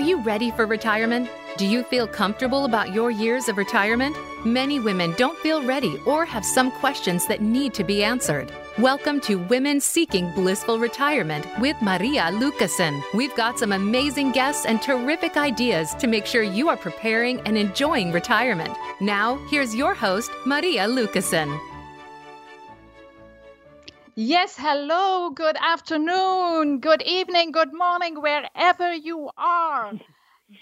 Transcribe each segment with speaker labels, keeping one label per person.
Speaker 1: Are you ready for retirement? Do you feel comfortable about your years of retirement? Many women don't feel ready or have some questions that need to be answered. Welcome to Women Seeking Blissful Retirement with Maria Lucasen. We've got some amazing guests and terrific ideas to make sure you are preparing and enjoying retirement. Now, here's your host, Maria Lucasen.
Speaker 2: Yes, hello, good afternoon, good evening, good morning, wherever you are.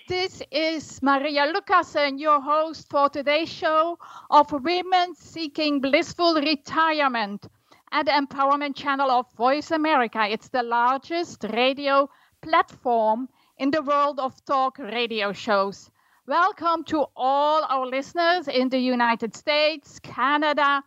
Speaker 2: This is Maria Lucasen, your host for today's show of Women Seeking Blissful Retirement at Empowerment Channel of Voice America. It's the largest radio platform in the world of talk radio shows. Welcome to all our listeners in the United States, Canada,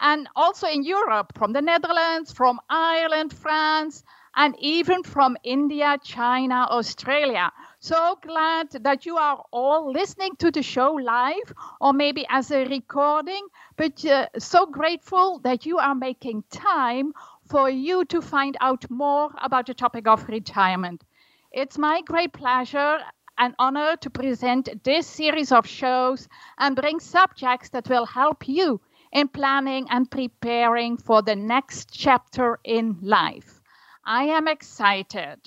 Speaker 2: and also in Europe, from the Netherlands, from Ireland, France, and even from India, China, Australia. So glad that you are all listening to the show live or maybe as a recording, but uh, so grateful that you are making time for you to find out more about the topic of retirement. It's my great pleasure and honor to present this series of shows and bring subjects that will help you in planning and preparing for the next chapter in life. I am excited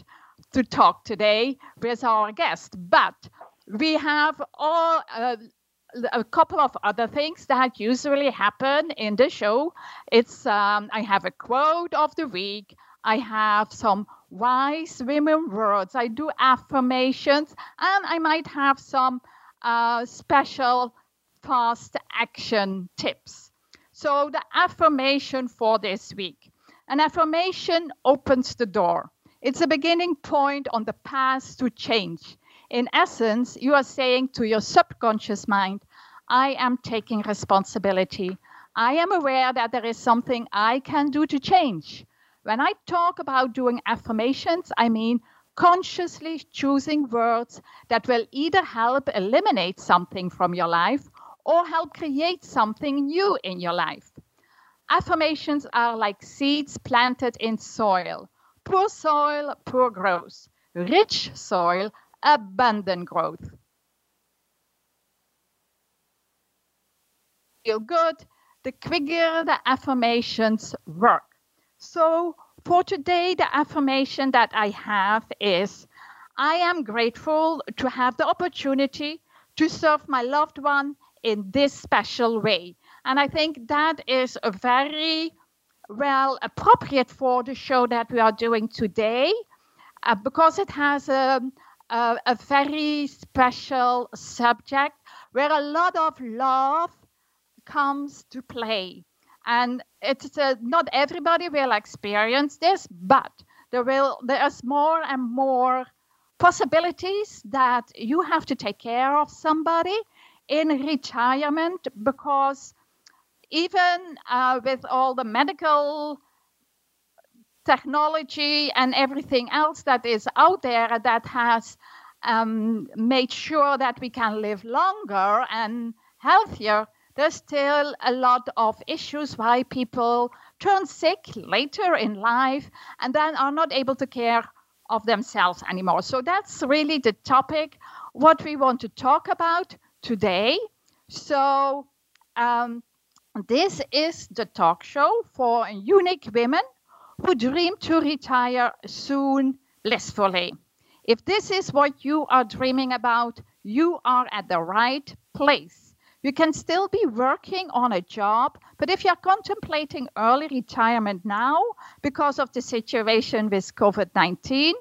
Speaker 2: to talk today with our guest, but we have all uh, a couple of other things that usually happen in the show. It's um, I have a quote of the week. I have some wise women words. I do affirmations, and I might have some uh, special fast action tips. So, the affirmation for this week an affirmation opens the door. It's a beginning point on the path to change. In essence, you are saying to your subconscious mind, I am taking responsibility. I am aware that there is something I can do to change. When I talk about doing affirmations, I mean consciously choosing words that will either help eliminate something from your life or help create something new in your life. Affirmations are like seeds planted in soil. Poor soil, poor growth. Rich soil, abundant growth. Feel good, the quicker the affirmations work. So, for today, the affirmation that I have is I am grateful to have the opportunity to serve my loved one in this special way. And I think that is a very well appropriate for the show that we are doing today uh, because it has a, a, a, very special subject where a lot of love comes to play. And it's uh, not everybody will experience this, but there will there's more and more possibilities that you have to take care of somebody in retirement because even uh, with all the medical technology and everything else that is out there that has um, made sure that we can live longer and healthier, there's still a lot of issues why people turn sick later in life and then are not able to care of themselves anymore. So that's really the topic, what we want to talk about today. So, um, this is the talk show for unique women who dream to retire soon blissfully. If this is what you are dreaming about, you are at the right place. You can still be working on a job, but if you're contemplating early retirement now because of the situation with COVID 19,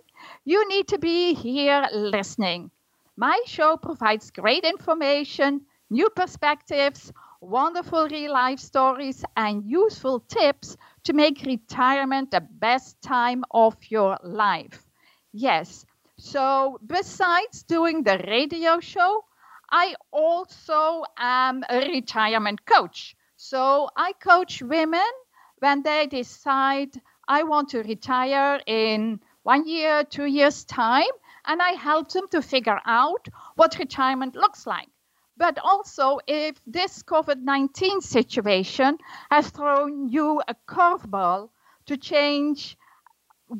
Speaker 2: you need to be here listening. My show provides great information, new perspectives, wonderful real life stories, and useful tips to make retirement the best time of your life. Yes, so besides doing the radio show, I also am a retirement coach. So I coach women when they decide I want to retire in one year, two years' time and I help them to figure out what retirement looks like. But also, if this COVID 19 situation has thrown you a curveball to change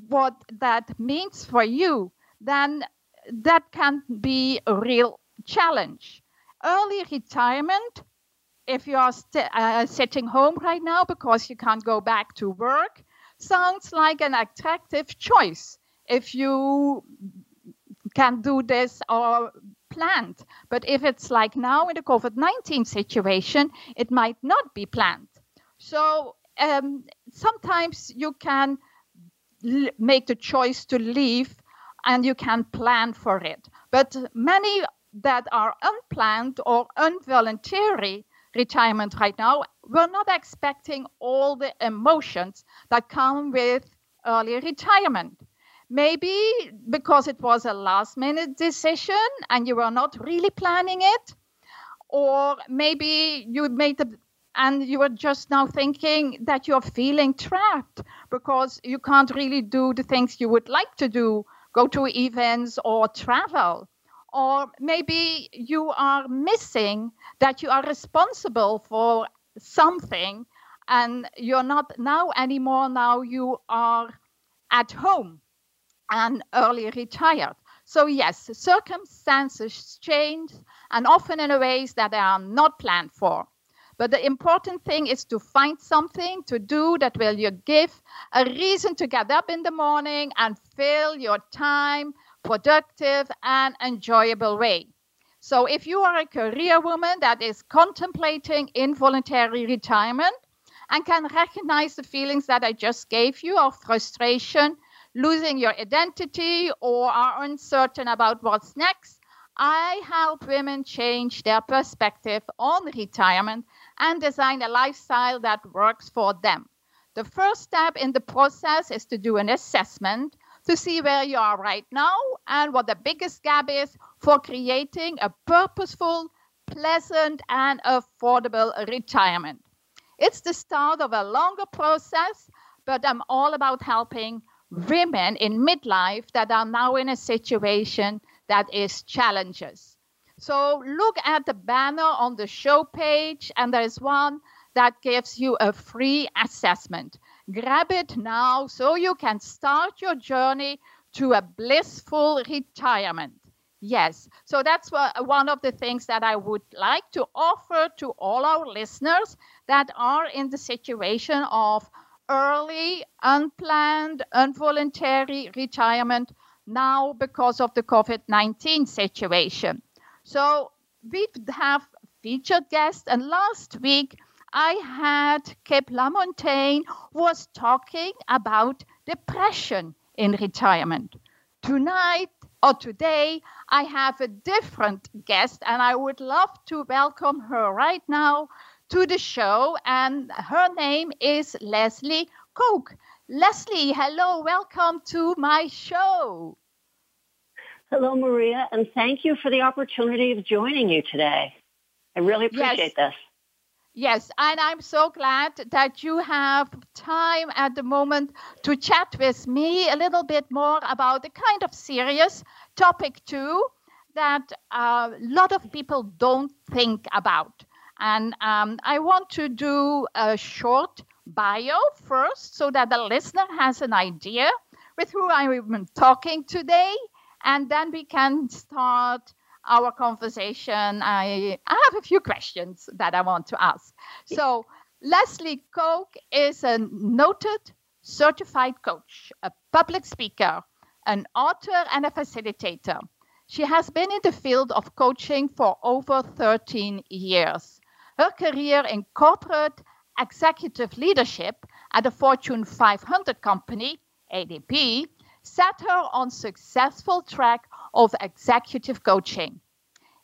Speaker 2: what that means for you, then that can be a real challenge. Early retirement, if you are st- uh, sitting home right now because you can't go back to work, sounds like an attractive choice if you can do this or planned. But if it's like now in the COVID 19 situation, it might not be planned. So um, sometimes you can l- make the choice to leave and you can plan for it. But many that are unplanned or involuntary retirement right now, we're not expecting all the emotions that come with early retirement. Maybe because it was a last minute decision and you were not really planning it, or maybe you made the and you are just now thinking that you're feeling trapped because you can't really do the things you would like to do go to events or travel. Or maybe you are missing that you are responsible for something and you're not now anymore now you are at home and early retired so yes circumstances change and often in ways that are not planned for but the important thing is to find something to do that will you give a reason to get up in the morning and fill your time productive and enjoyable way. So if you are a career woman that is contemplating involuntary retirement and can recognize the feelings that I just gave you of frustration, losing your identity or are uncertain about what's next, I help women change their perspective on retirement and design a lifestyle that works for them. The first step in the process is to do an assessment to see where you are right now and what the biggest gap is for creating a purposeful, pleasant, and affordable retirement. It's the start of a longer process, but I'm all about helping women in midlife that are now in a situation that is challenges. So look at the banner on the show page, and there's one that gives you a free assessment. Grab it now so you can start your journey to a blissful retirement. Yes, so that's one of the things that I would like to offer to all our listeners that are in the situation of early, unplanned, involuntary retirement now because of the COVID 19 situation. So we have featured guests, and last week I had Kip LaMontagne was talking about depression in retirement. Tonight or today, I have a different guest, and I would love to welcome her right now to the show. And her name is Leslie Koc. Leslie, hello, welcome to my show.
Speaker 3: Hello, Maria, and thank you for the opportunity of joining you today. I really appreciate
Speaker 2: yes.
Speaker 3: this.
Speaker 2: Yes, and I'm so glad that you have time at the moment to chat with me a little bit more about the kind of serious topic, too, that a lot of people don't think about. And um, I want to do a short bio first so that the listener has an idea with who I'm talking today. And then we can start our conversation. I, I have a few questions that I want to ask. So, Leslie Koc is a noted certified coach, a public speaker, an author, and a facilitator. She has been in the field of coaching for over 13 years. Her career in corporate executive leadership at a Fortune 500 company, ADP, set her on successful track of executive coaching.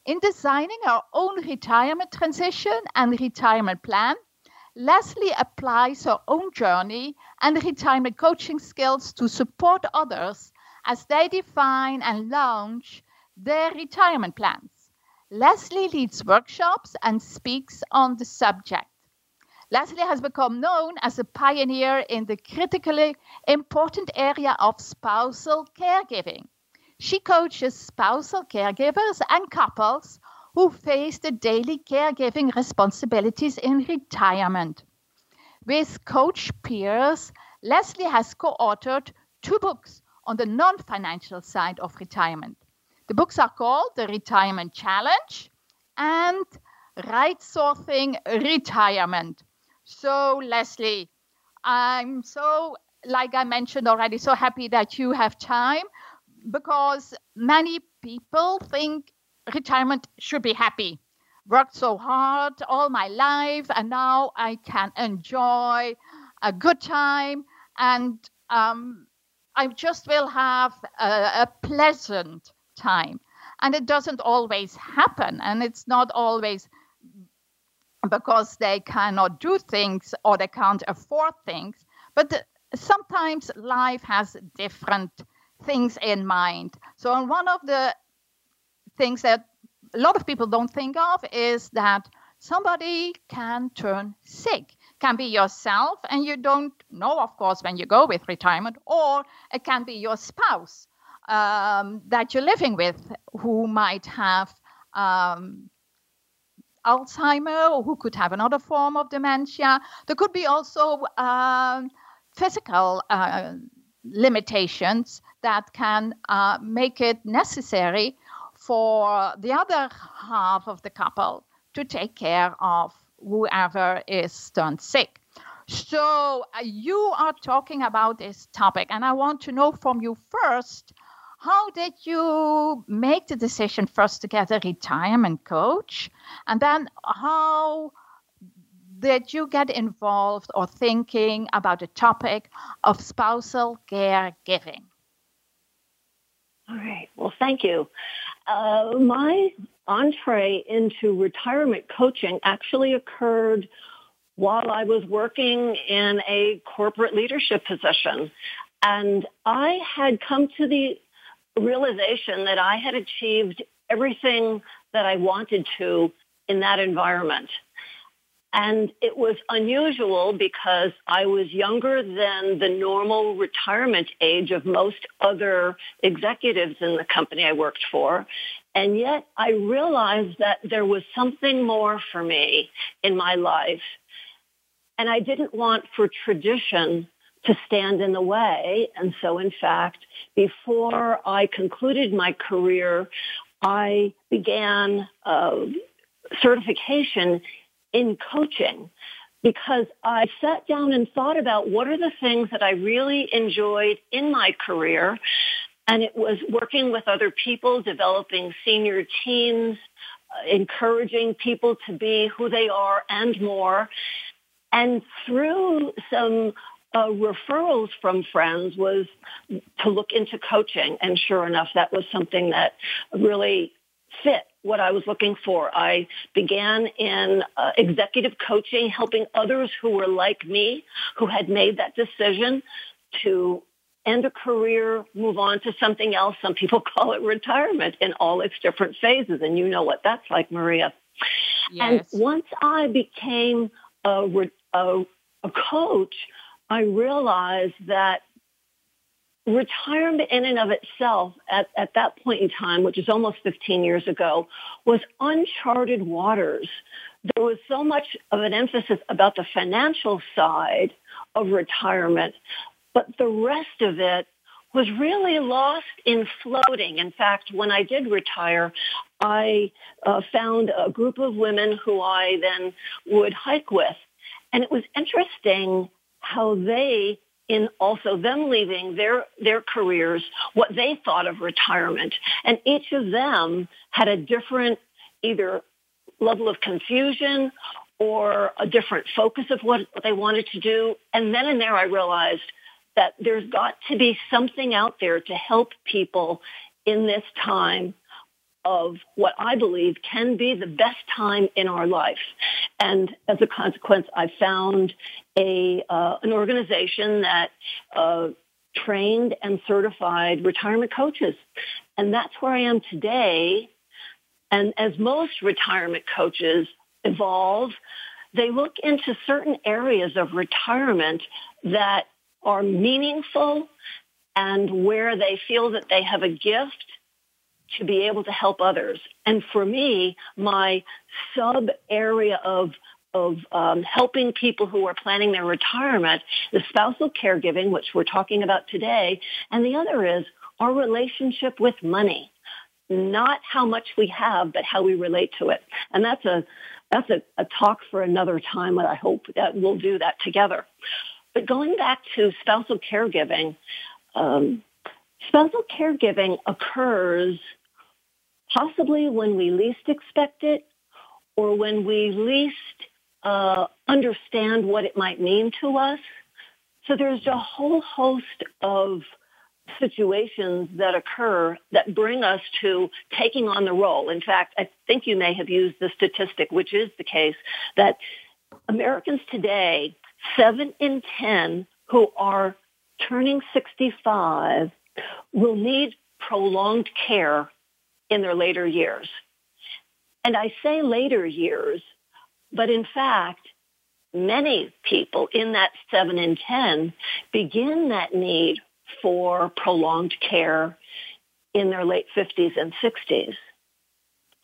Speaker 2: In designing her own retirement transition and retirement plan, Leslie applies her own journey and retirement coaching skills to support others as they define and launch their retirement plans. Leslie leads workshops and speaks on the subject. Leslie has become known as a pioneer in the critically important area of spousal caregiving. She coaches spousal caregivers and couples who face the daily caregiving responsibilities in retirement. With coach peers, Leslie has co authored two books on the non financial side of retirement The books are called The Retirement Challenge and Right Sourcing Retirement. So, Leslie, I'm so, like I mentioned already, so happy that you have time because many people think retirement should be happy. Worked so hard all my life, and now I can enjoy a good time, and um, I just will have a, a pleasant time. And it doesn't always happen, and it's not always because they cannot do things or they can't afford things. But sometimes life has different things in mind. So, one of the things that a lot of people don't think of is that somebody can turn sick. Can be yourself, and you don't know, of course, when you go with retirement, or it can be your spouse um, that you're living with who might have um, Alzheimer or who could have another form of dementia. There could be also uh, physical uh, limitations that can uh, make it necessary for the other half of the couple to take care of whoever is turned sick. So, uh, you are talking about this topic, and I want to know from you first how did you make the decision first to get a retirement coach? And then how did you get involved or thinking about the topic of spousal caregiving?
Speaker 3: All right. Well, thank you. Uh, my entree into retirement coaching actually occurred while I was working in a corporate leadership position. And I had come to the realization that I had achieved everything that I wanted to in that environment. And it was unusual because I was younger than the normal retirement age of most other executives in the company I worked for. And yet I realized that there was something more for me in my life. And I didn't want for tradition to stand in the way. And so, in fact, before I concluded my career, I began uh, certification in coaching because I sat down and thought about what are the things that I really enjoyed in my career. And it was working with other people, developing senior teams, uh, encouraging people to be who they are and more. And through some uh, referrals from friends was to look into coaching. And sure enough, that was something that really fit what I was looking for. I began in uh, executive coaching, helping others who were like me, who had made that decision to end a career, move on to something else. Some people call it retirement in all its different phases. And you know what that's like, Maria.
Speaker 2: Yes.
Speaker 3: And once I became a, a, a coach, I realized that retirement in and of itself at, at that point in time, which is almost 15 years ago, was uncharted waters. There was so much of an emphasis about the financial side of retirement, but the rest of it was really lost in floating. In fact, when I did retire, I uh, found a group of women who I then would hike with. And it was interesting how they in also them leaving their their careers what they thought of retirement. And each of them had a different either level of confusion or a different focus of what, what they wanted to do. And then and there I realized that there's got to be something out there to help people in this time of what I believe can be the best time in our life. And as a consequence, I found a uh, an organization that uh, trained and certified retirement coaches, and that's where I am today. And as most retirement coaches evolve, they look into certain areas of retirement that are meaningful and where they feel that they have a gift to be able to help others. And for me, my sub area of of um, helping people who are planning their retirement, the spousal caregiving, which we're talking about today, and the other is our relationship with money. not how much we have, but how we relate to it. And that's a that's a, a talk for another time, and I hope that we'll do that together. But going back to spousal caregiving, um, spousal caregiving occurs possibly when we least expect it or when we least uh, understand what it might mean to us. So there's a whole host of situations that occur that bring us to taking on the role. In fact, I think you may have used the statistic, which is the case, that Americans today, seven in 10 who are turning 65 will need prolonged care in their later years. And I say later years, but in fact, many people in that 7 in 10 begin that need for prolonged care in their late 50s and 60s.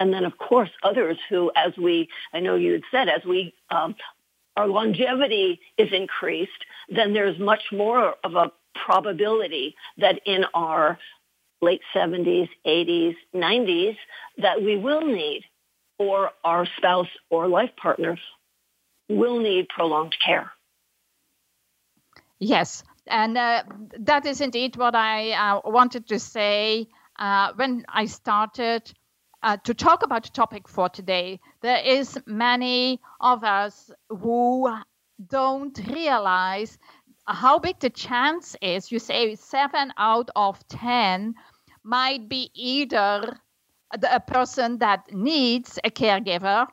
Speaker 3: And then, of course, others who, as we, I know you had said, as we, um, our longevity is increased, then there's much more of a probability that in our late 70s, 80s, 90s, that we will need, or our spouse or life partner will need prolonged care.
Speaker 2: Yes, and uh, that is indeed what I uh, wanted to say uh, when I started uh, to talk about the topic for today. There is many of us who don't realize how big the chance is. You say seven out of ten might be either a person that needs a caregiver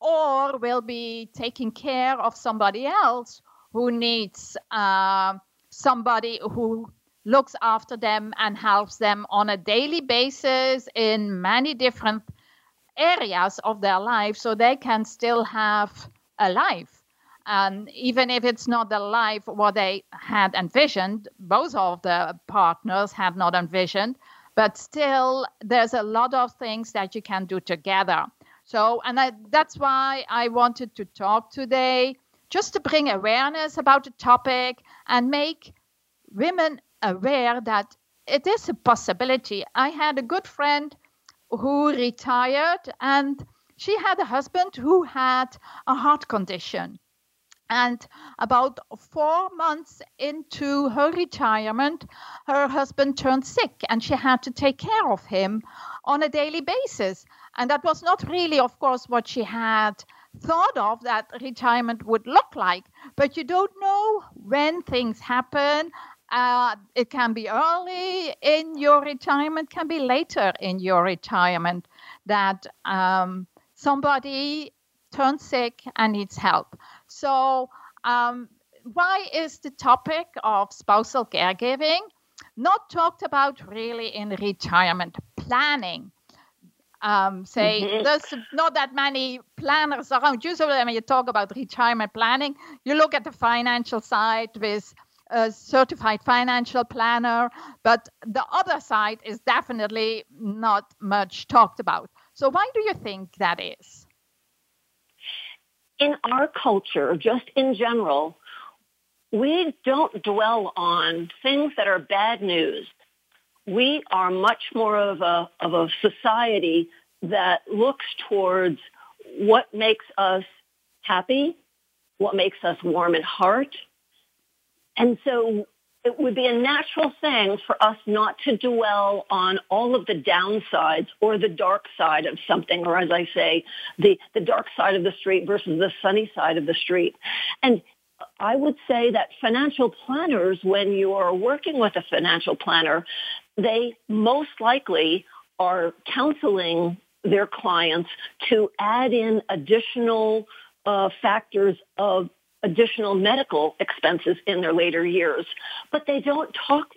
Speaker 2: or will be taking care of somebody else who needs uh, somebody who looks after them and helps them on a daily basis in many different areas of their life so they can still have a life. And even if it's not the life what they had envisioned, both of the partners had not envisioned, but still there's a lot of things that you can do together. So, and I, that's why I wanted to talk today just to bring awareness about the topic and make women aware that it is a possibility. I had a good friend who retired and she had a husband who had a heart condition. And about four months into her retirement, her husband turned sick and she had to take care of him on a daily basis. And that was not really, of course, what she had thought of that retirement would look like. But you don't know when things happen. Uh, it can be early in your retirement, can be later in your retirement that um, somebody turns sick and needs help. So, um, why is the topic of spousal caregiving not talked about really in retirement planning? um, say mm-hmm. there's not that many planners around. Usually, when you talk about retirement planning, you look at the financial side with a certified financial planner, but the other side is definitely not much talked about. So, why do you think that is?
Speaker 3: In our culture, just in general, we don't dwell on things that are bad news we are much more of a, of a society that looks towards what makes us happy, what makes us warm at heart. And so it would be a natural thing for us not to dwell on all of the downsides or the dark side of something, or as I say, the, the dark side of the street versus the sunny side of the street. And I would say that financial planners, when you are working with a financial planner, they most likely are counseling their clients to add in additional uh, factors of additional medical expenses in their later years. But they don't talk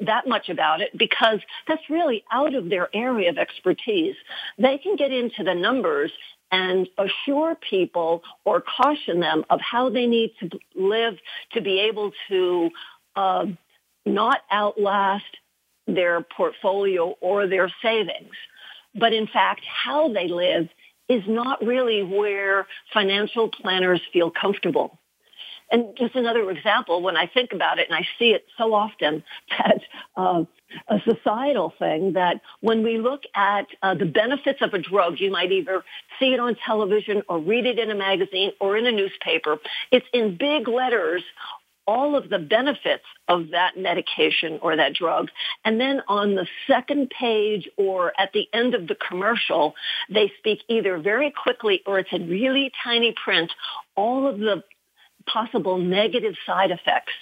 Speaker 3: that much about it because that's really out of their area of expertise. They can get into the numbers and assure people or caution them of how they need to live to be able to uh, not outlast their portfolio or their savings. But in fact, how they live is not really where financial planners feel comfortable. and just another example, when I think about it, and I see it so often, that uh, a societal thing that when we look at uh, the benefits of a drug, you might either see it on television or read it in a magazine or in a newspaper. It's in big letters all of the benefits of that medication or that drug. And then on the second page or at the end of the commercial, they speak either very quickly or it's in really tiny print, all of the possible negative side effects.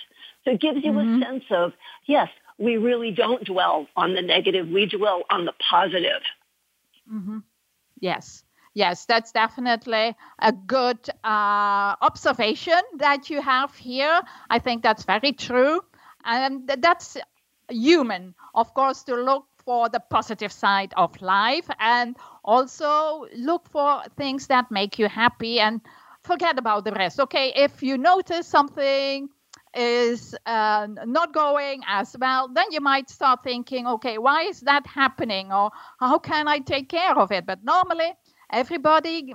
Speaker 3: So it gives you mm-hmm. a sense of, yes, we really don't dwell on the negative. We dwell on the positive.
Speaker 2: Mm-hmm. Yes. Yes, that's definitely a good uh, observation that you have here. I think that's very true. And that's human, of course, to look for the positive side of life and also look for things that make you happy and forget about the rest. Okay, if you notice something is uh, not going as well, then you might start thinking, okay, why is that happening? Or how can I take care of it? But normally, everybody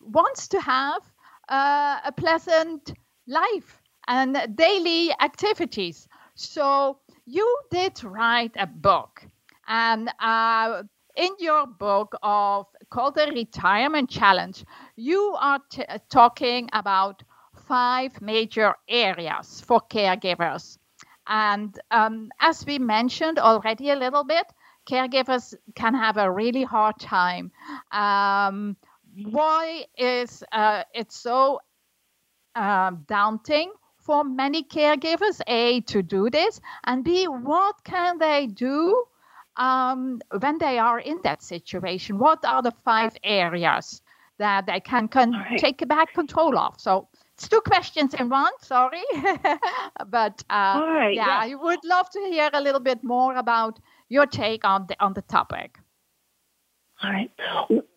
Speaker 2: wants to have uh, a pleasant life and daily activities. So you did write a book, and uh, in your book of called the Retirement Challenge, you are t- talking about five major areas for caregivers. And um, as we mentioned already a little bit, caregivers can have a really hard time. Um, why is uh, it so uh, daunting for many caregivers? A, to do this, and B, what can they do um, when they are in that situation? What are the five areas that they can, can right. take back control of? So it's two questions in one. Sorry, but uh, right, yeah, yeah, I would love to hear a little bit more about your take on the on the topic.
Speaker 3: All right.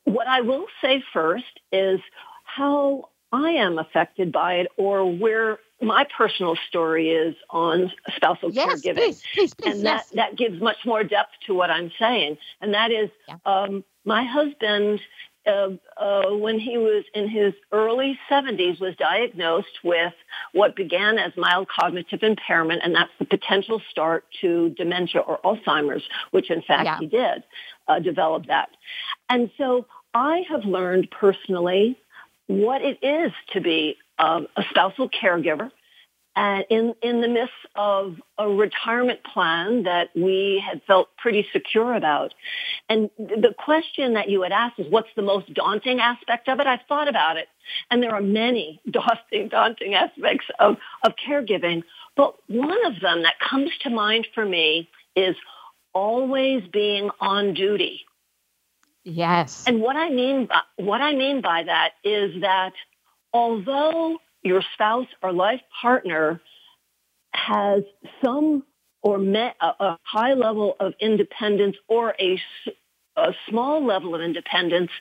Speaker 3: What I will say first is how I am affected by it or where my personal story is on spousal
Speaker 2: yes,
Speaker 3: caregiving.
Speaker 2: Please, please, please,
Speaker 3: and that, that gives much more depth to what I'm saying. And that is yeah. um, my husband uh, uh, when he was in his early 70s, was diagnosed with what began as mild cognitive impairment, and that's the potential start to dementia or Alzheimer's, which in fact yeah. he did uh, develop that. And so I have learned personally what it is to be um, a spousal caregiver and in, in the midst of a retirement plan that we had felt pretty secure about. And the question that you had asked is what's the most daunting aspect of it? I've thought about it. And there are many daunting, daunting aspects of, of caregiving. But one of them that comes to mind for me is always being on duty.
Speaker 2: Yes.
Speaker 3: And what I mean by, what I mean by that is that although your spouse or life partner has some or met a, high level of independence or a, a small level of independence,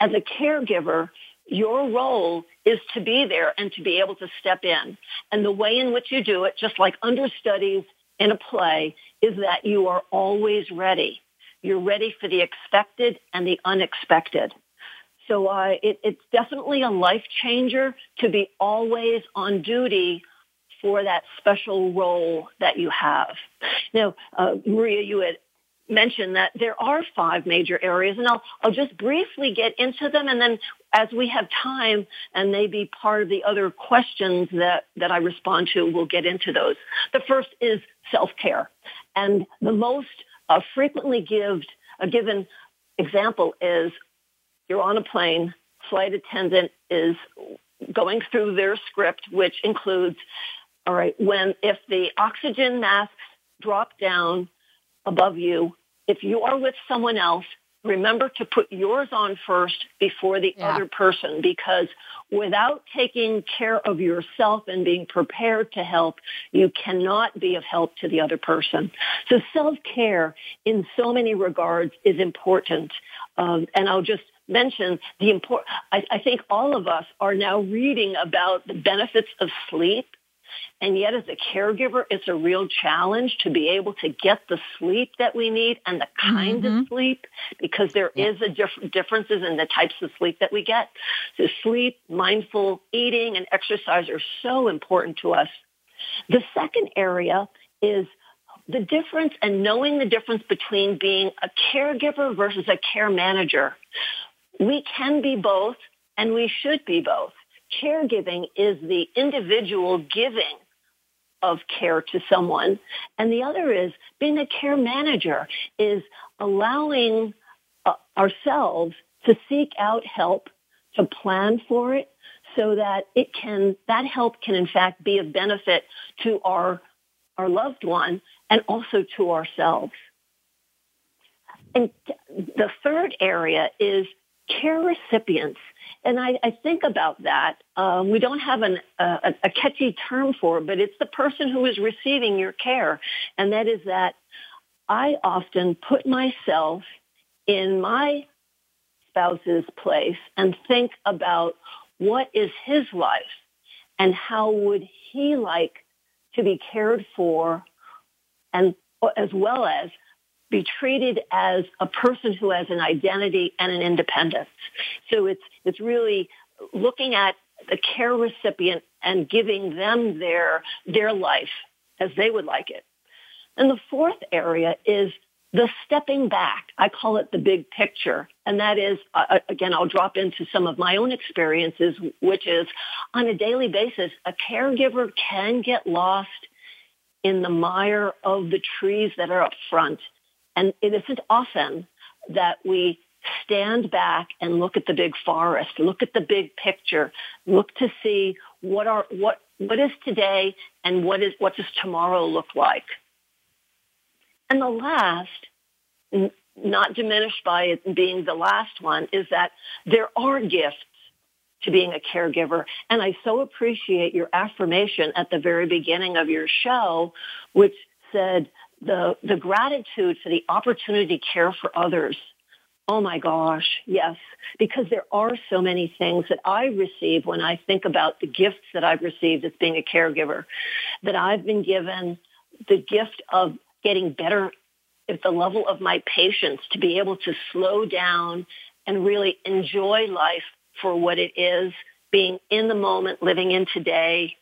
Speaker 3: as a caregiver, your role is to be there and to be able to step in. And the way in which you do it, just like understudies in a play, is that you are always ready. You're ready for the expected and the unexpected. So uh, it, it's definitely a life changer to be always on duty for that special role that you have. Now, uh, Maria, you had mentioned that there are five major areas, and I'll, I'll just briefly get into them, and then as we have time and they be part of the other questions that, that I respond to, we'll get into those. The first is self-care. And the most uh, frequently give, a given example is you're on a plane, flight attendant is going through their script, which includes, all right, when, if the oxygen masks drop down above you, if you are with someone else, remember to put yours on first before the yeah. other person because without taking care of yourself and being prepared to help, you cannot be of help to the other person. So self-care in so many regards is important. Um, and I'll just mention the import. I, I think all of us are now reading about the benefits of sleep And yet as a caregiver, it's a real challenge to be able to get the sleep that we need and the kind mm-hmm. of sleep because there yeah. is a diff- differences in the types of sleep that we get. So sleep, mindful eating and exercise are so important to us. The second area is the difference and knowing the difference between being a caregiver versus a care manager. We can be both and we should be both. Caregiving is the individual giving of care to someone. And the other is being a care manager is allowing uh, ourselves to seek out help, to plan for it so that it can, that help can in fact be of benefit to our, our loved one and also to ourselves. And the third area is care recipients. And I, I think about that. Um, we don't have an, uh, a catchy term for it, but it's the person who is receiving your care. And that is that I often put myself in my spouse's place and think about what is his life and how would he like to be cared for and as well as be treated as a person who has an identity and an independence. So it's, it's really looking at the care recipient and giving them their, their life as they would like it. And the fourth area is the stepping back. I call it the big picture. And that is, uh, uh, again, I'll drop into some of my own experiences, which is on a daily basis, a caregiver can get lost in the mire of the trees that are up front. And it isn't often that we stand back and look at the big forest, look at the big picture, look to see what are, what, what is today and what is, what does tomorrow look like? And the last, not diminished by it being the last one, is that there are gifts to being a caregiver. And I so appreciate your affirmation at the very beginning of your show, which said the, the gratitude for the opportunity to care for others. Oh my gosh, yes, because there are so many things that I receive when I think about the gifts that I've received as being a caregiver, that I've been given the gift of getting better at the level of my patience to be able to slow down and really enjoy life for what it is, being in the moment, living in today.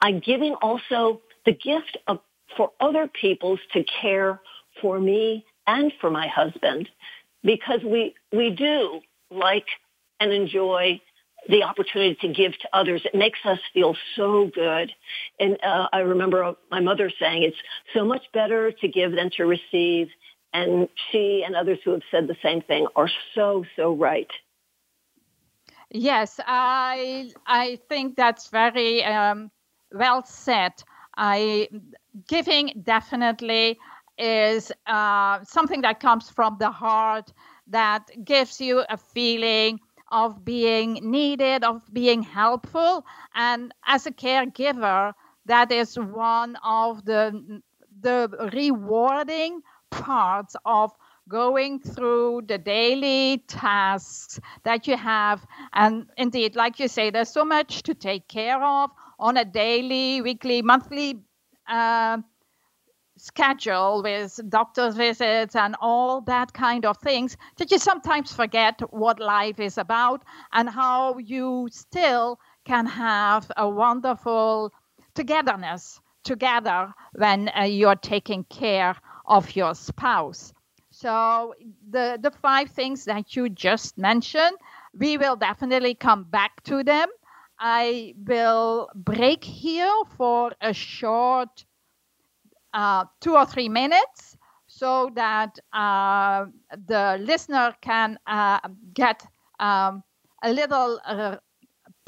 Speaker 3: I'm giving also the gift of for other people's to care for me and for my husband because we we do like and enjoy the opportunity to give to others. It makes us feel so good. And uh, I remember my mother saying it's so much better to give than to receive. And she and others who have said the same thing are so, so right.
Speaker 2: Yes, I I think that's very um, well said. I giving definitely is uh, something that comes from the heart that gives you a feeling of being needed, of being helpful. And as a caregiver, that is one of the, the rewarding parts of going through the daily tasks that you have. And indeed, like you say, there's so much to take care of on a daily, weekly, monthly uh, schedule with doctor's visits and all that kind of things that you sometimes forget what life is about and how you still can have a wonderful togetherness together when uh, you're taking care of your spouse. So the the five things that you just mentioned, we will definitely come back to them. I will break here for a short uh, two or three minutes so that uh, the listener can uh, get um, a little uh,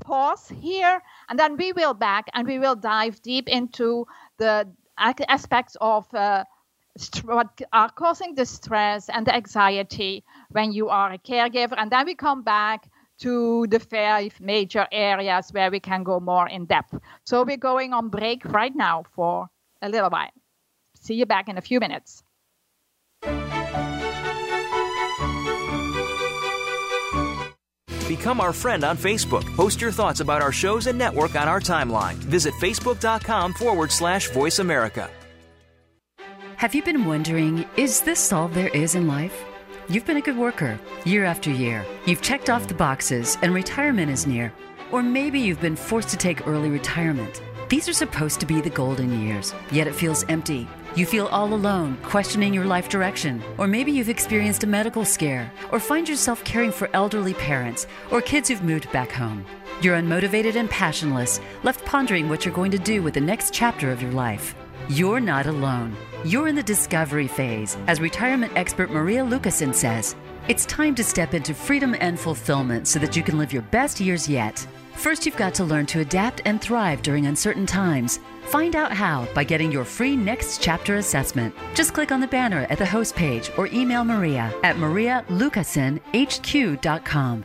Speaker 2: pause here and then we will back and we will dive deep into the aspects of uh, what are causing the stress and the anxiety when you are a caregiver. And then we come back to the five major areas where we can go more in depth so we're going on break right now for a little while See you back in a few minutes.
Speaker 4: Become our friend on Facebook. Post your thoughts about our shows and network on our timeline. Visit facebook.com forward slash voice America.
Speaker 5: Have you been wondering, is this all there is in life? You've been a good worker year after year. You've checked off the boxes and retirement is near. Or maybe you've been forced to take early retirement. These are supposed to be the golden years, yet it feels empty. You feel all alone, questioning your life direction. Or maybe you've experienced a medical scare, or find yourself caring for elderly parents, or kids who've moved back home. You're unmotivated and passionless, left pondering what you're going to do with the next chapter of your life. You're not alone. You're in the discovery phase, as retirement expert Maria Lucasen says. It's time to step into freedom and fulfillment so that you can live your best years yet. First, you've got to learn to adapt and thrive during uncertain times. Find out how by getting your free next chapter assessment. Just click on the banner at the host page or email Maria at marialucasenhq.com.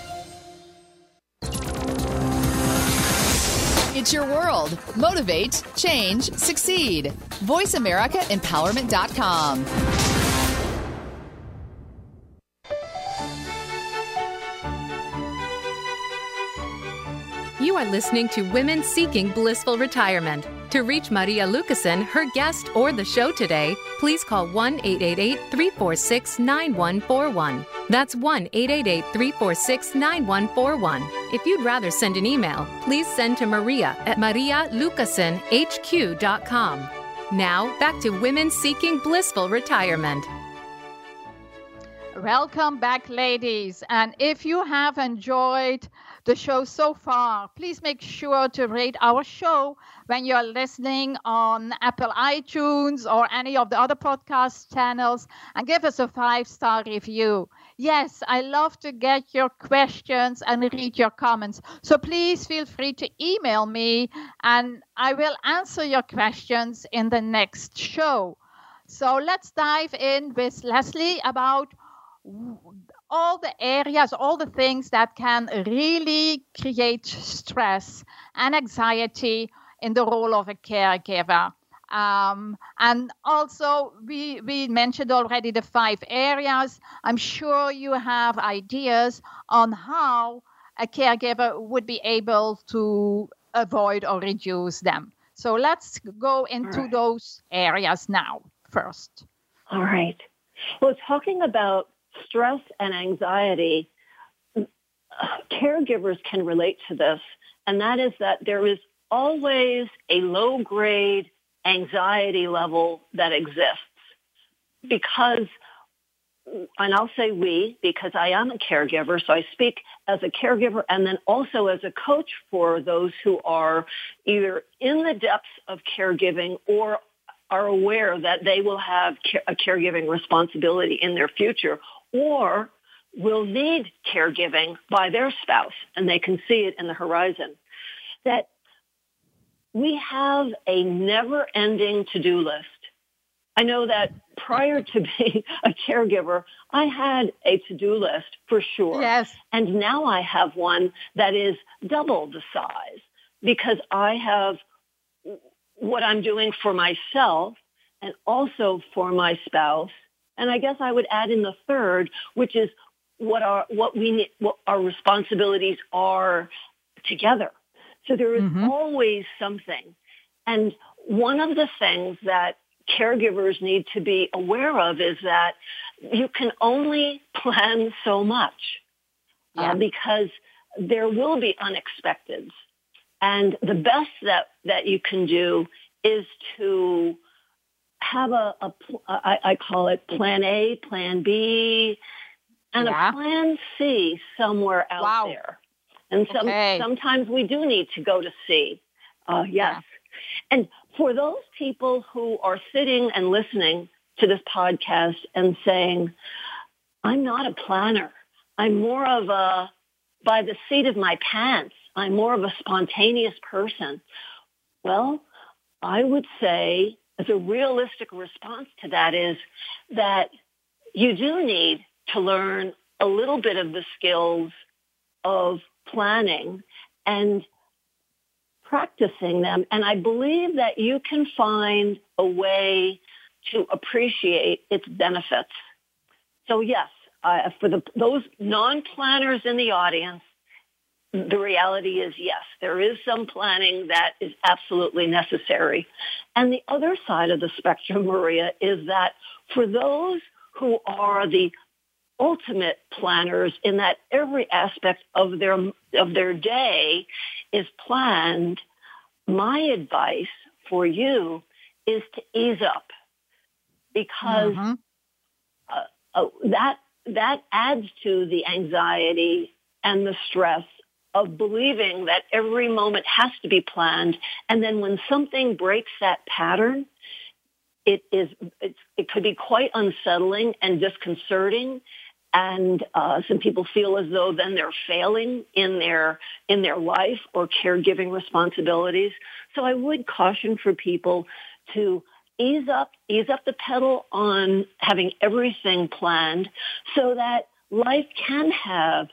Speaker 6: It's your world. Motivate, change, succeed. VoiceAmericaEmpowerment.com.
Speaker 1: You are listening to Women Seeking Blissful Retirement. To reach Maria Lucasen, her guest, or the show today, please call 1 888 346 9141. That's 1 888 346 9141. If you'd rather send an email, please send to Maria at marialucasenhq.com. Now, back to Women Seeking Blissful Retirement.
Speaker 2: Welcome back, ladies. And if you have enjoyed the show so far, please make sure to rate our show when you're listening on Apple iTunes or any of the other podcast channels and give us a five star review. Yes, I love to get your questions and read your comments. So please feel free to email me and I will answer your questions in the next show. So let's dive in with Leslie about all the areas, all the things that can really create stress and anxiety in the role of a caregiver. Um, and also, we, we mentioned already the five areas. I'm sure you have ideas on how a caregiver would be able to avoid or reduce them. So let's go into right. those areas now first.
Speaker 3: All right. Well, talking about stress and anxiety, caregivers can relate to this, and that is that there is always a low grade anxiety level that exists. Because and I'll say we because I am a caregiver, so I speak as a caregiver and then also as a coach for those who are either in the depths of caregiving or are aware that they will have a caregiving responsibility in their future or will need caregiving by their spouse and they can see it in the horizon. That we have a never ending to-do list. I know that prior to being a caregiver, I had a to-do list for sure.
Speaker 2: Yes.
Speaker 3: And now I have one that is double the size because I have what I'm doing for myself and also for my spouse and I guess I would add in the third, which is what our what we what our responsibilities are together. So there is mm-hmm. always something. And one of the things that caregivers need to be aware of is that you can only plan so much uh, yeah. uh, because there will be unexpecteds. And the best that, that you can do is to have a, a I, I call it plan A, plan B, and yeah. a plan C somewhere out
Speaker 2: wow.
Speaker 3: there. And some, okay. sometimes we do need to go to C. Uh, yes. Yeah. And for those people who are sitting and listening to this podcast and saying, I'm not a planner. I'm more of a by the seat of my pants. I'm more of a spontaneous person. Well, I would say a realistic response to that is that you do need to learn a little bit of the skills of planning and practicing them. And I believe that you can find a way to appreciate its benefits. So yes, uh, for the, those non-planners in the audience, the reality is yes, there is some planning that is absolutely necessary. And the other side of the spectrum, Maria, is that for those who are the ultimate planners in that every aspect of their of their day is planned, my advice for you is to ease up because mm-hmm. uh, uh, that that adds to the anxiety and the stress of believing that every moment has to be planned. And then when something breaks that pattern, it is, it could be quite unsettling and disconcerting. And uh, some people feel as though then they're failing in their in their life or caregiving responsibilities. So I would caution for people to ease up, ease up the pedal on having everything planned so that life can have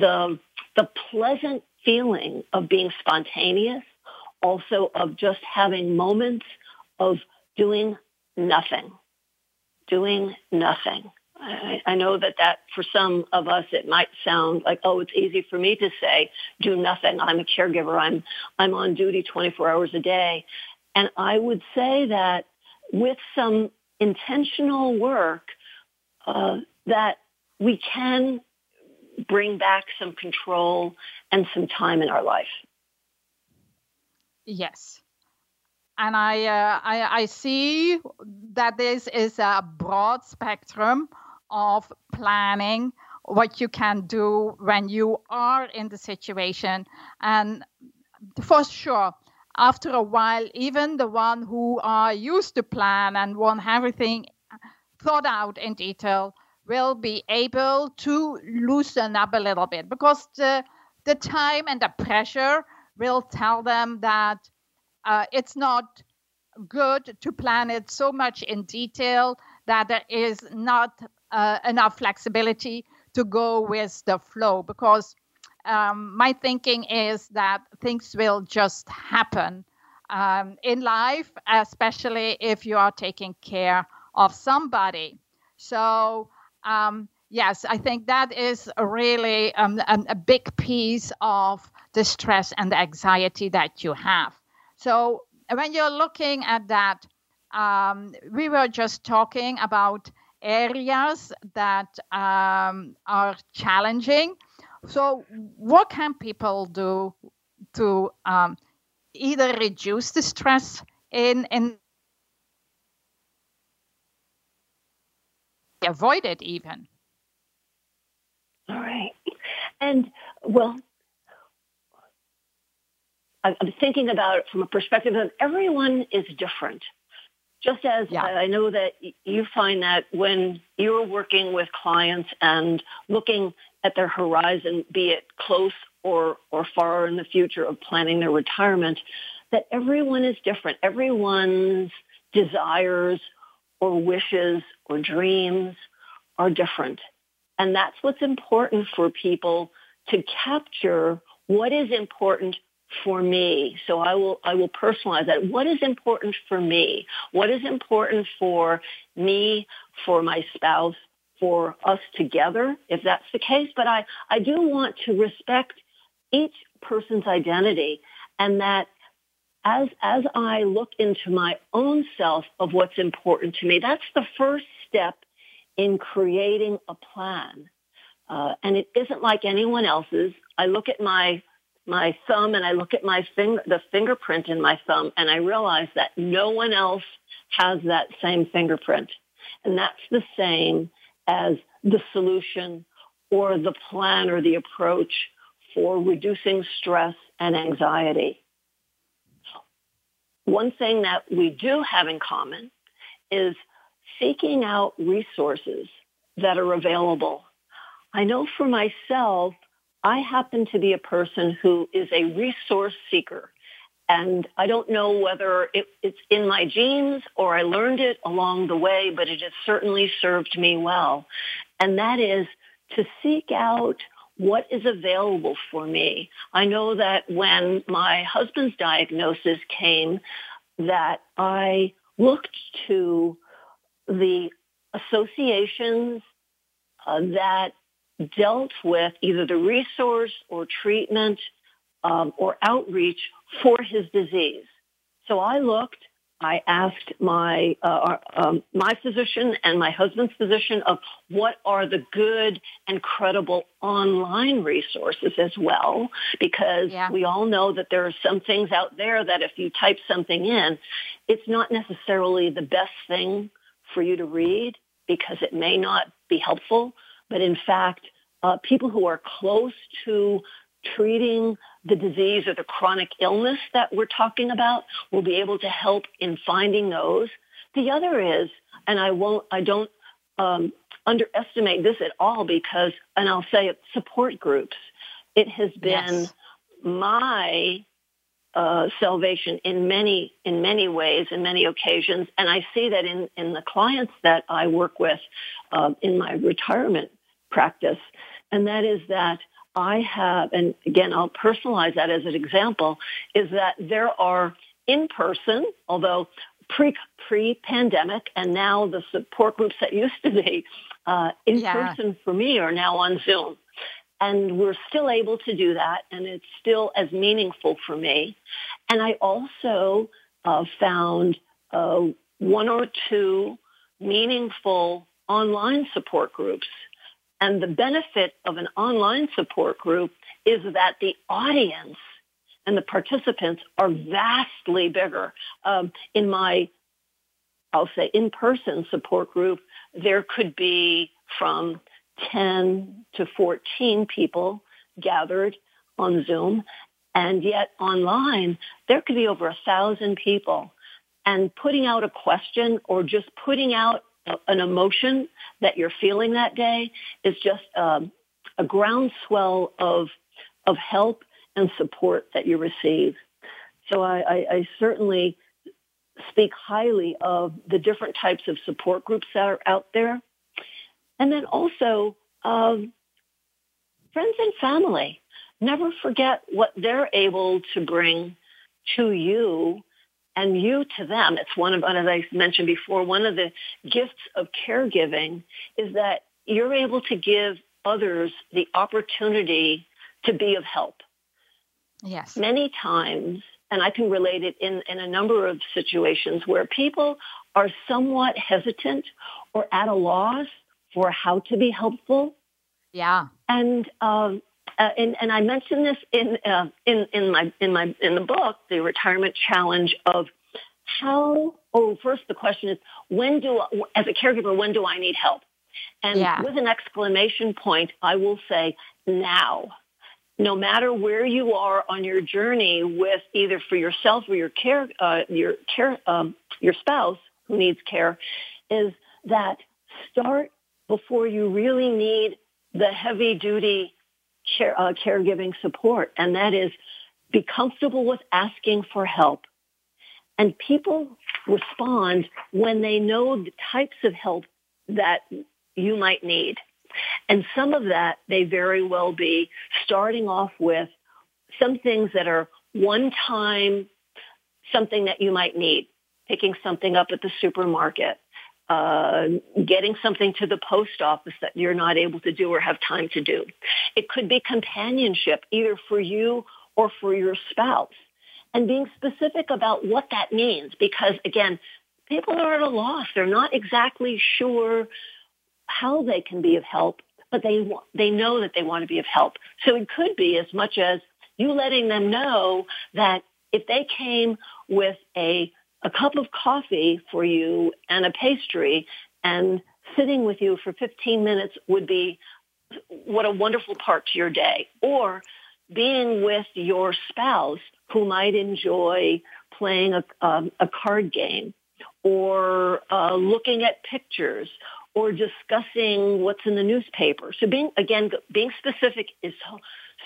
Speaker 3: the, the pleasant feeling of being spontaneous, also of just having moments of doing nothing, doing nothing. I, I know that that for some of us it might sound like oh it's easy for me to say do nothing. I'm a caregiver. I'm I'm on duty 24 hours a day. And I would say that with some intentional work uh, that we can bring back some control and some time in our life.
Speaker 2: Yes. And I, uh, I, I see that this is a broad spectrum of planning what you can do when you are in the situation. And for sure, after a while, even the one who are used to plan and want everything thought out in detail will be able to loosen up a little bit because the, the time and the pressure will tell them that uh, it's not good to plan it so much in detail that there is not uh, enough flexibility to go with the flow because um, my thinking is that things will just happen um, in life, especially if you are taking care of somebody. So, um, yes, I think that is really um, a, big piece of the stress and the anxiety that you have. So, when you're looking at that, um, we were just talking about areas that um, are challenging so, what can people do to um, either reduce the stress in in avoid it even?
Speaker 3: All right, and well, I'm thinking about it from a perspective of everyone is different. Just as yeah. I know that you find that when you're working with clients and looking at their horizon, be it close or, or far in the future of planning their retirement, that everyone is different. Everyone's desires or wishes or dreams are different. And that's what's important for people to capture what is important for me. So I will, I will personalize that. What is important for me? What is important for me, for my spouse, for us together, if that's the case. But I, I do want to respect each person's identity and that as, as I look into my own self of what's important to me, that's the first step in creating a plan. Uh, and it isn't like anyone else's. I look at my my thumb and I look at my finger, the fingerprint in my thumb, and I realize that no one else has that same fingerprint. And that's the same as the solution or the plan or the approach for reducing stress and anxiety. One thing that we do have in common is seeking out resources that are available. I know for myself, I happen to be a person who is a resource seeker. And I don't know whether it, it's in my genes or I learned it along the way, but it has certainly served me well. And that is to seek out what is available for me. I know that when my husband's diagnosis came, that I looked to the associations uh, that dealt with either the resource or treatment um, or outreach for his disease. So I looked, I asked my uh, um, my physician and my husband's physician of what are the good and credible online resources as well, because yeah. we all know that there are some things out there that if you type something in, it's not necessarily the best thing for you to read because it may not be helpful. But in fact, uh, people who are close to treating the disease or the chronic illness that we're talking about will be able to help in finding those. The other is, and I won't, I don't um, underestimate this at all because, and I'll say it, support groups. It has been yes. my uh, salvation in many in many ways, in many occasions, and I see that in in the clients that I work with uh, in my retirement practice, and that is that I have, and again, I'll personalize that as an example, is that there are in person, although pre pre pandemic, and now the support groups that used to be uh, in yeah. person for me are now on Zoom. And we're still able to do that, and it's still as meaningful for me. And I also uh, found uh, one or two meaningful online support groups and the benefit of an online support group is that the audience and the participants are vastly bigger. Um, in my, I'll say, in-person support group, there could be from 10 to 14 people gathered on Zoom. And yet online, there could be over a thousand people. And putting out a question or just putting out an emotion that you're feeling that day is just um, a groundswell of of help and support that you receive. So I, I, I certainly speak highly of the different types of support groups that are out there, and then also um, friends and family. Never forget what they're able to bring to you and you to them. It's one of, as I mentioned before, one of the gifts of caregiving is that you're able to give others the opportunity to be of help.
Speaker 2: Yes.
Speaker 3: Many times, and I can relate it in, in a number of situations where people are somewhat hesitant or at a loss for how to be helpful.
Speaker 2: Yeah.
Speaker 3: And um, uh, and, and I mentioned this in, uh, in, in my, in my, in the book, the retirement challenge of how, oh, first the question is, when do, as a caregiver, when do I need help? And yeah. with an exclamation point, I will say now. No matter where you are on your journey with either for yourself or your care, uh, your care, um, your spouse who needs care, is that start before you really need the heavy duty care, uh, caregiving support, and that is be comfortable with asking for help. And people respond when they know the types of help that you might need. And some of that may very well be starting off with some things that are one time something that you might need, picking something up at the supermarket, uh, getting something to the post office that you're not able to do or have time to do. It could be companionship, either for you or for your spouse. And being specific about what that means, because again, people are at a loss. They're not exactly sure how they can be of help, but they they know that they want to be of help. So it could be as much as you letting them know that if they came with a a cup of coffee for you and a pastry and sitting with you for 15 minutes would be what a wonderful part to your day. Or being with your spouse who might enjoy playing a, um, a card game or uh, looking at pictures or discussing what's in the newspaper. So being, again, being specific is so,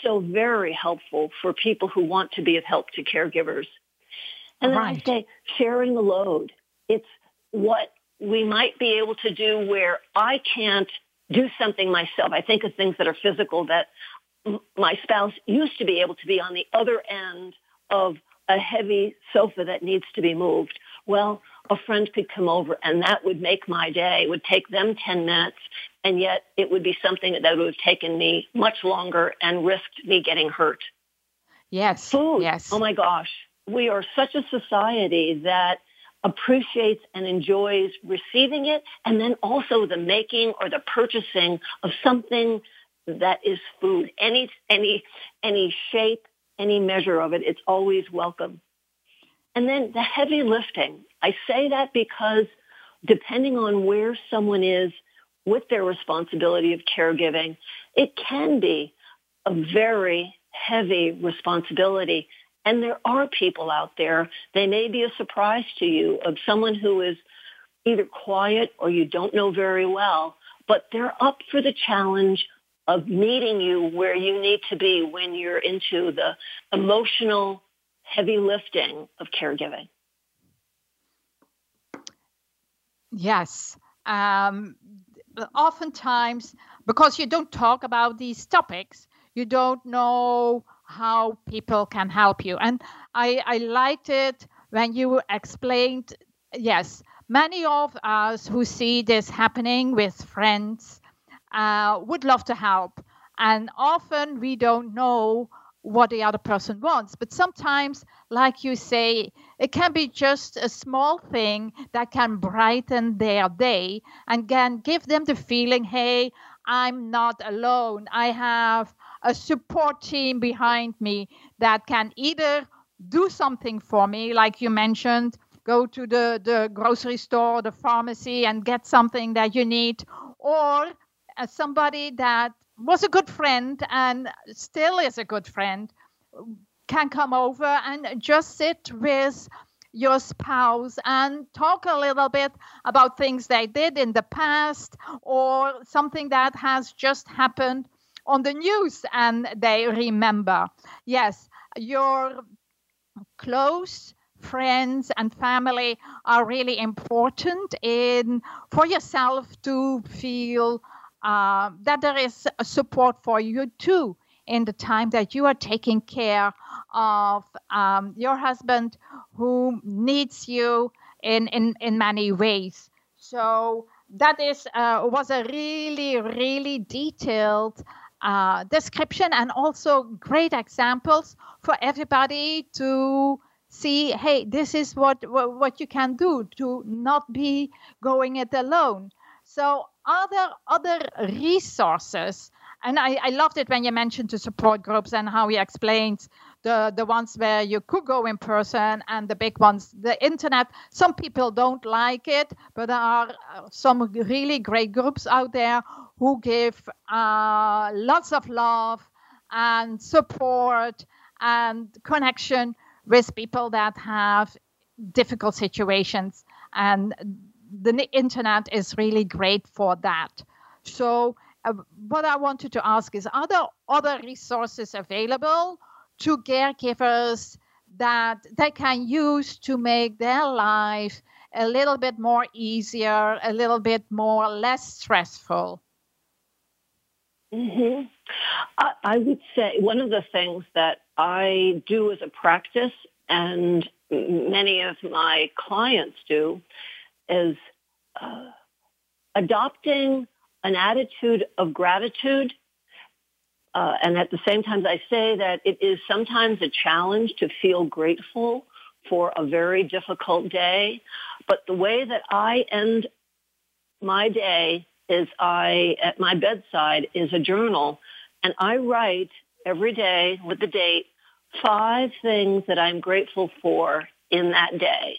Speaker 3: so very helpful for people who want to be of help to caregivers. And then
Speaker 2: Right.
Speaker 3: I say sharing the load. It's what we might be able to do where I can't do something myself. I think of things that are physical that my spouse used to be able to be on the other end of a heavy sofa that needs to be moved. Well, a friend could come over and that would make my day. It would take them 10 minutes and yet it would be something that would have taken me much longer and risked me getting hurt.
Speaker 2: Yes.
Speaker 3: Food.
Speaker 2: Yes.
Speaker 3: Oh my gosh. We are such a society that appreciates and enjoys receiving it and then also the making or the purchasing of something that is food. Any, any, any shape, any measure of it, it's always welcome. And then the heavy lifting. I say that because depending on where someone is with their responsibility of caregiving, it can be a very heavy responsibility. And there are people out there, they may be a surprise to you of someone who is either quiet or you don't know very well, but they're up for the challenge of meeting you where you need to be when you're into the emotional heavy lifting of caregiving.
Speaker 2: Yes. Um, oftentimes, because you don't talk about these topics, you don't know how people can help you. And I, I liked it when you explained, yes, many of us who see this happening with friends uh, would love to help. And often we don't know what the other person wants. But sometimes, like you say, it can be just a small thing that can brighten their day and can give them the feeling, hey, I'm not alone. I have a support team behind me that can either do something for me, like you mentioned, go to the, the grocery store, the pharmacy, and get something that you need, or uh, somebody that was a good friend and still is a good friend can come over and just sit with your spouse and talk a little bit about things they did in the past or something that has just happened on the news and they remember. Yes, your close friends and family are really important in for yourself to feel uh, that there is support for you too in the time that you are taking care of um, your husband who needs you in, in, in many ways. So that is uh, was a really really detailed uh, description and also great examples for everybody to see. Hey, this is what what, you can do to not be going it alone. So are there other resources? And I, I loved it when you mentioned the support groups and how you explained the, the ones where you could go in person and the big ones, the internet. Some people don't like it, but there are uh, some really great groups out there who give uh, lots of love and support and connection with people that have difficult situations. And the internet is really great for that. So, uh, what I wanted to ask is Are there other resources available to caregivers that they can use to make their life a little bit more easier, a little bit more less stressful?
Speaker 3: Mm-hmm. I, I would say one of the things that I do as a practice and many of my clients do is uh, adopting an attitude of gratitude. Uh, and at the same time, I say that it is sometimes a challenge to feel grateful for a very difficult day. But the way that I end my day is I, at my bedside, is a journal. And I write every day with the date five things that I'm grateful for in that day.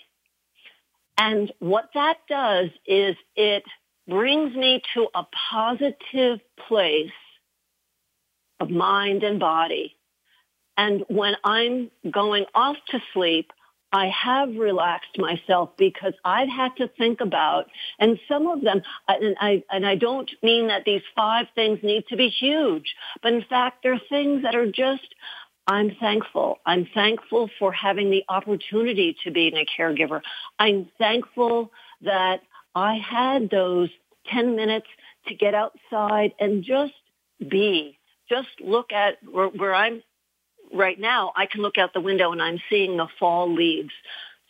Speaker 3: And what that does is it brings me to a positive place of mind and body. And when I'm going off to sleep, I have relaxed myself because I've had to think about, and some of them, and I, and I don't mean that these five things need to be huge, but in fact, they're things that are just, I'm thankful. I'm thankful for having the opportunity to be a caregiver. I'm thankful that I had those 10 minutes to get outside and just be, just look at where, where I'm right now, I can look out the window and I'm seeing the fall leaves.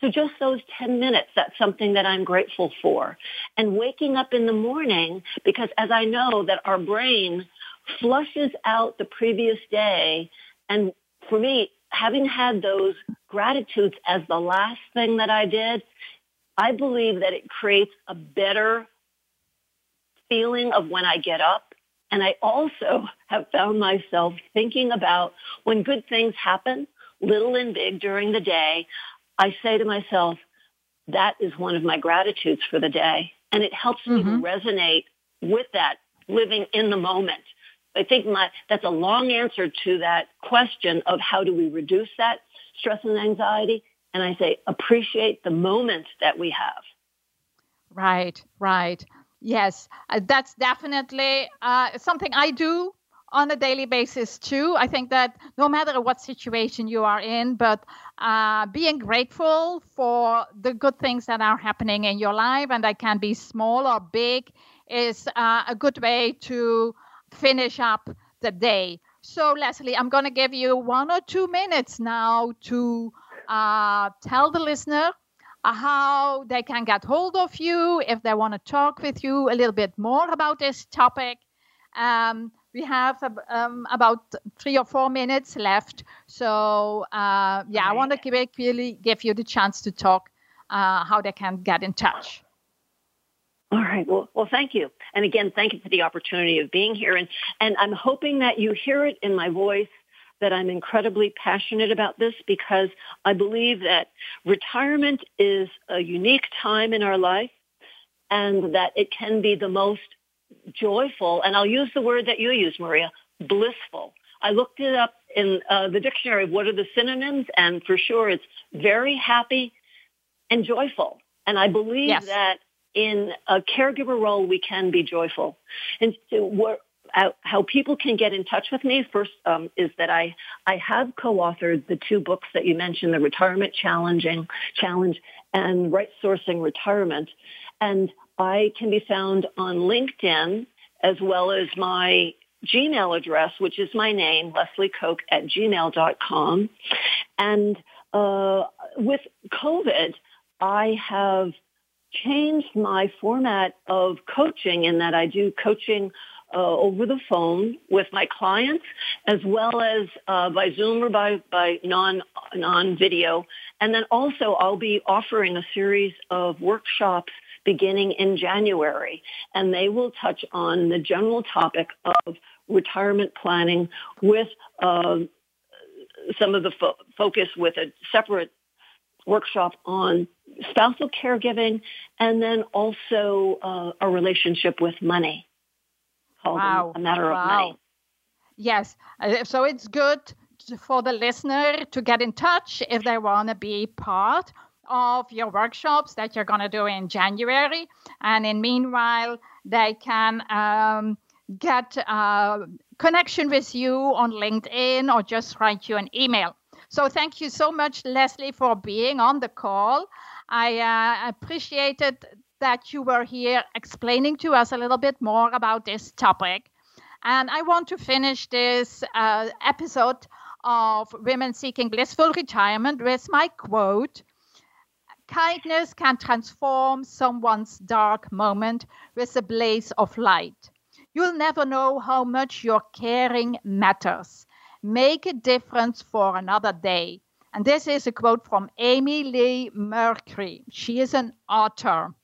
Speaker 3: So just those 10 minutes, that's something that I'm grateful for. And waking up in the morning, because as I know that our brain flushes out the previous day. And for me, having had those gratitudes as the last thing that I did, I believe that it creates a better feeling of when I get up and I also have found myself thinking about when good things happen, little and big during the day, I say to myself, that is one of my gratitudes for the day. And it helps mm-hmm. me to resonate with that living in the moment. I think my, that's a long answer to that question of how do we reduce that stress and anxiety. And I say, appreciate the moment that we have.
Speaker 2: Right, right. Yes, uh, that's definitely uh, something I do on a daily basis too. I think that no matter what situation you are in, but uh, being grateful for the good things that are happening in your life, and they can be small or big, is uh, a good way to finish up the day. So, Leslie, I'm going to give you one or two minutes now to uh, tell the listener how they can get hold of you if they want to talk with you a little bit more about this topic. Um, we have um, about three or four minutes left. So, uh, yeah, right. I want to really give you the chance to talk uh, how they can get in touch.
Speaker 3: All right. Well, well, thank you. And again, thank you for the opportunity of being here. And, and I'm hoping that you hear it in my voice that I'm incredibly passionate about this because I believe that retirement is a unique time in our life and that it can be the most joyful, and I'll use the word that you use, Maria, blissful. I looked it up in uh, the dictionary of what are the synonyms, and for sure it's very happy and joyful. And I believe yes. that in a caregiver role, we can be joyful. And so how people can get in touch with me first um, is that I I have co-authored the two books that you mentioned, the Retirement Challenging Challenge and Right Sourcing Retirement, and I can be found on LinkedIn as well as my Gmail address, which is my name, Leslie Koc at gmail.com. And uh, with COVID, I have changed my format of coaching in that I do coaching uh, over the phone with my clients, as well as uh, by Zoom or by by non non video. And then also, I'll be offering a series of workshops beginning in January, and they will touch on the general topic of retirement planning with uh, some of the fo- focus with a separate workshop on spousal caregiving and then also uh, a relationship with money wow. a matter wow. of money.
Speaker 2: Yes, uh, so it's good for the listener to get in touch if they want to be part of your workshops that you're going to do in January. And in meanwhile, they can um, get a uh, connection with you on LinkedIn or just write you an email. So thank you so much, Leslie, for being on the call. I uh, appreciated that you were here explaining to us a little bit more about this topic. And I want to finish this uh, episode of Women Seeking Blissful Retirement with my quote Kindness can transform someone's dark moment with a blaze of light. You'll never know how much your caring matters. Make a difference for another day. And this is a quote from Amy Leigh Mercree. She is an author.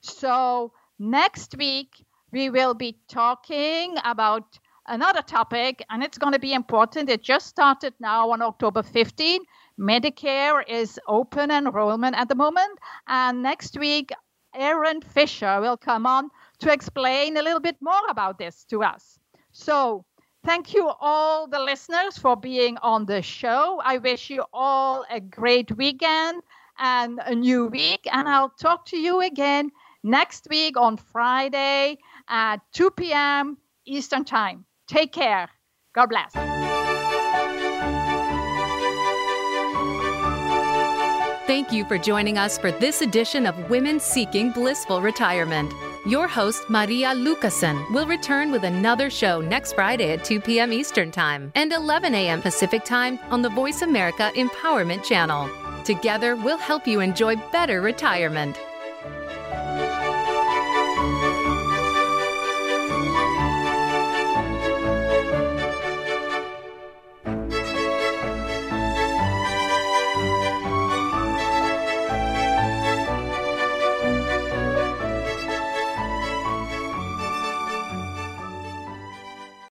Speaker 2: So next week, we will be talking about another topic, and it's going to be important. It just started now on October 15. Medicare is open enrollment at the moment. And next week, Aaron Fisher will come on to explain a little bit more about this to us. So, thank you all the listeners for being on the show. I wish you all a great weekend and a new week. And I'll talk to you again next week on Friday at 2 p.m. Eastern Time. Take care. God bless.
Speaker 1: Thank you for joining us for this edition of Women Seeking Blissful Retirement. Your host, Maria Lucasen, will return with another show next Friday at 2 p.m. Eastern Time and 11 a.m. Pacific Time on the Voice America Empowerment Channel. Together, we'll help you enjoy better retirement.